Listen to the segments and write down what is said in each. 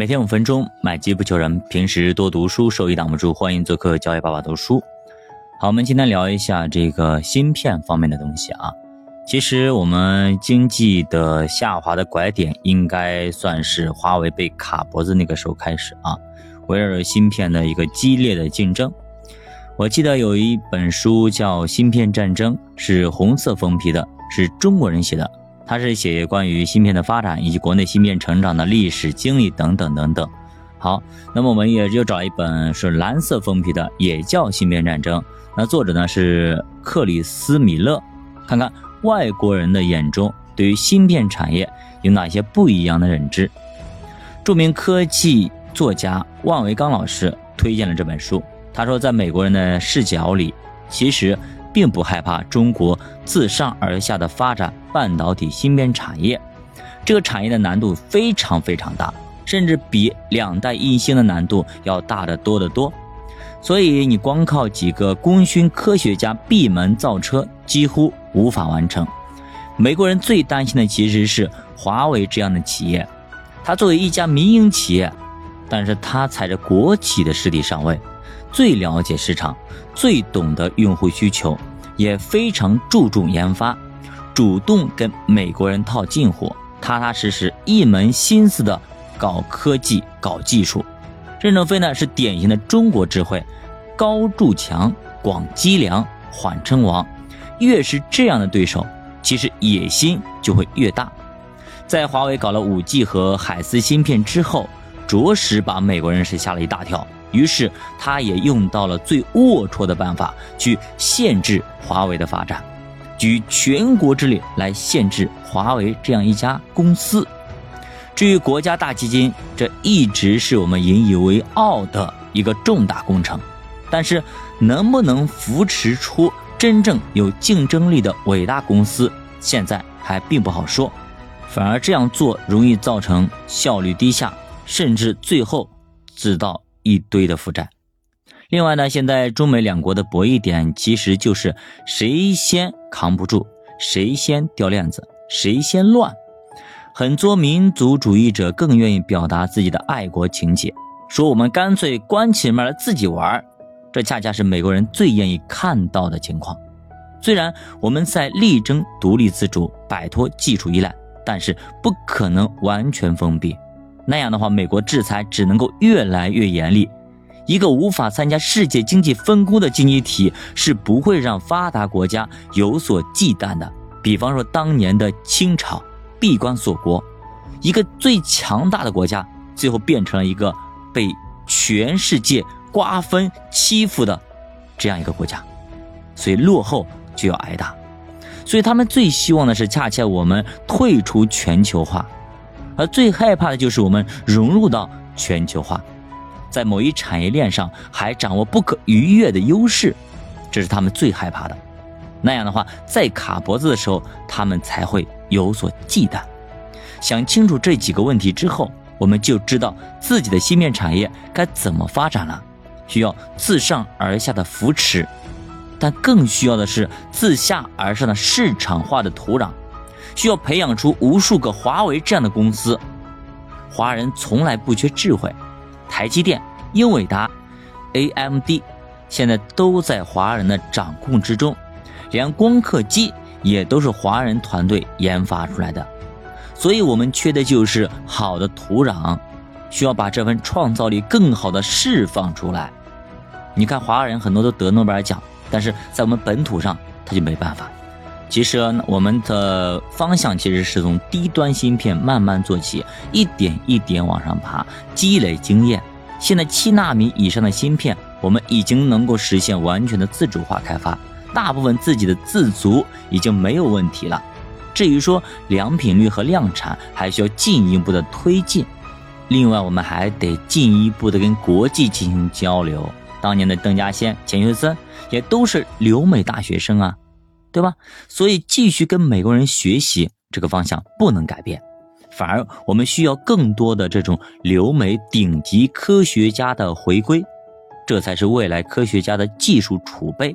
每天五分钟，买机不求人。平时多读书，收益挡不住。欢迎做客教育爸爸读书。好，我们今天聊一下这个芯片方面的东西啊。其实我们经济的下滑的拐点，应该算是华为被卡脖子那个时候开始啊。围绕着芯片的一个激烈的竞争，我记得有一本书叫《芯片战争》，是红色封皮的，是中国人写的。它是写关于芯片的发展以及国内芯片成长的历史经历等等等等。好，那么我们也就找一本是蓝色封皮的，也叫《芯片战争》。那作者呢是克里斯米勒。看看外国人的眼中对于芯片产业有哪些不一样的认知。著名科技作家万维刚老师推荐了这本书。他说，在美国人的视角里，其实。并不害怕中国自上而下的发展半导体芯片产业，这个产业的难度非常非常大，甚至比两弹一星的难度要大得多得多。所以你光靠几个功勋科学家闭门造车几乎无法完成。美国人最担心的其实是华为这样的企业，它作为一家民营企业，但是它踩着国企的势力上位。最了解市场，最懂得用户需求，也非常注重研发，主动跟美国人套近乎，踏踏实实一门心思的搞科技、搞技术。任正非呢是典型的中国智慧，高筑墙，广积粮，缓称王。越是这样的对手，其实野心就会越大。在华为搞了五 G 和海思芯片之后，着实把美国人是吓了一大跳。于是，他也用到了最龌龊的办法去限制华为的发展，举全国之力来限制华为这样一家公司。至于国家大基金，这一直是我们引以为傲的一个重大工程，但是能不能扶持出真正有竞争力的伟大公司，现在还并不好说。反而这样做容易造成效率低下，甚至最后自导。一堆的负债。另外呢，现在中美两国的博弈点其实就是谁先扛不住，谁先掉链子，谁先乱。很多民族主义者更愿意表达自己的爱国情节，说我们干脆关起门来自己玩。这恰恰是美国人最愿意看到的情况。虽然我们在力争独立自主，摆脱技术依赖，但是不可能完全封闭。那样的话，美国制裁只能够越来越严厉。一个无法参加世界经济分工的经济体是不会让发达国家有所忌惮的。比方说，当年的清朝闭关锁国，一个最强大的国家，最后变成了一个被全世界瓜分欺负的这样一个国家。所以落后就要挨打。所以他们最希望的是，恰恰我们退出全球化。而最害怕的就是我们融入到全球化，在某一产业链上还掌握不可逾越的优势，这是他们最害怕的。那样的话，在卡脖子的时候，他们才会有所忌惮。想清楚这几个问题之后，我们就知道自己的芯片产业该怎么发展了。需要自上而下的扶持，但更需要的是自下而上的市场化的土壤。需要培养出无数个华为这样的公司。华人从来不缺智慧，台积电、英伟达、AMD 现在都在华人的掌控之中，连光刻机也都是华人团队研发出来的。所以，我们缺的就是好的土壤，需要把这份创造力更好的释放出来。你看，华人很多都得诺贝尔奖，但是在我们本土上，他就没办法。其实我们的方向其实是从低端芯片慢慢做起，一点一点往上爬，积累经验。现在七纳米以上的芯片，我们已经能够实现完全的自主化开发，大部分自己的自足已经没有问题了。至于说良品率和量产，还需要进一步的推进。另外，我们还得进一步的跟国际进行交流。当年的邓稼先、钱学森也都是留美大学生啊。对吧？所以继续跟美国人学习这个方向不能改变，反而我们需要更多的这种留美顶级科学家的回归，这才是未来科学家的技术储备。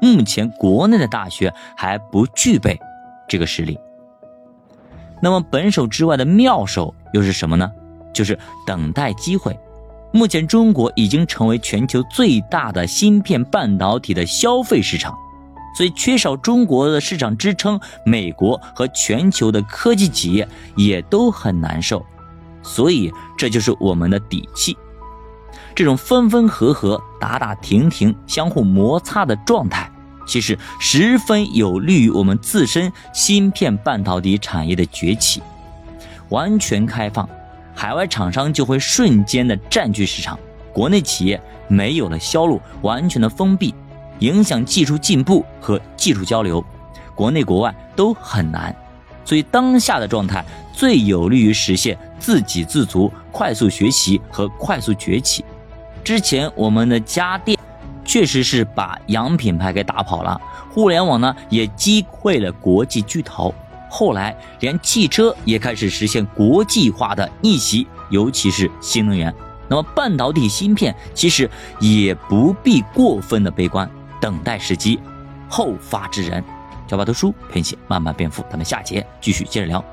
目前国内的大学还不具备这个实力。那么本手之外的妙手又是什么呢？就是等待机会。目前，中国已经成为全球最大的芯片半导体的消费市场，所以缺少中国的市场支撑，美国和全球的科技企业也都很难受。所以，这就是我们的底气。这种分分合合、打打停停、相互摩擦的状态，其实十分有利于我们自身芯片半导体产业的崛起。完全开放，海外厂商就会瞬间的占据市场，国内企业没有了销路，完全的封闭，影响技术进步和技术交流，国内国外都很难。所以当下的状态最有利于实现自给自足、快速学习和快速崛起。之前我们的家电确实是把洋品牌给打跑了，互联网呢也击溃了国际巨头。后来连汽车也开始实现国际化的逆袭，尤其是新能源。那么半导体芯片其实也不必过分的悲观，等待时机，后发制人。小白读书陪你慢慢变富，咱们下节继续接着聊。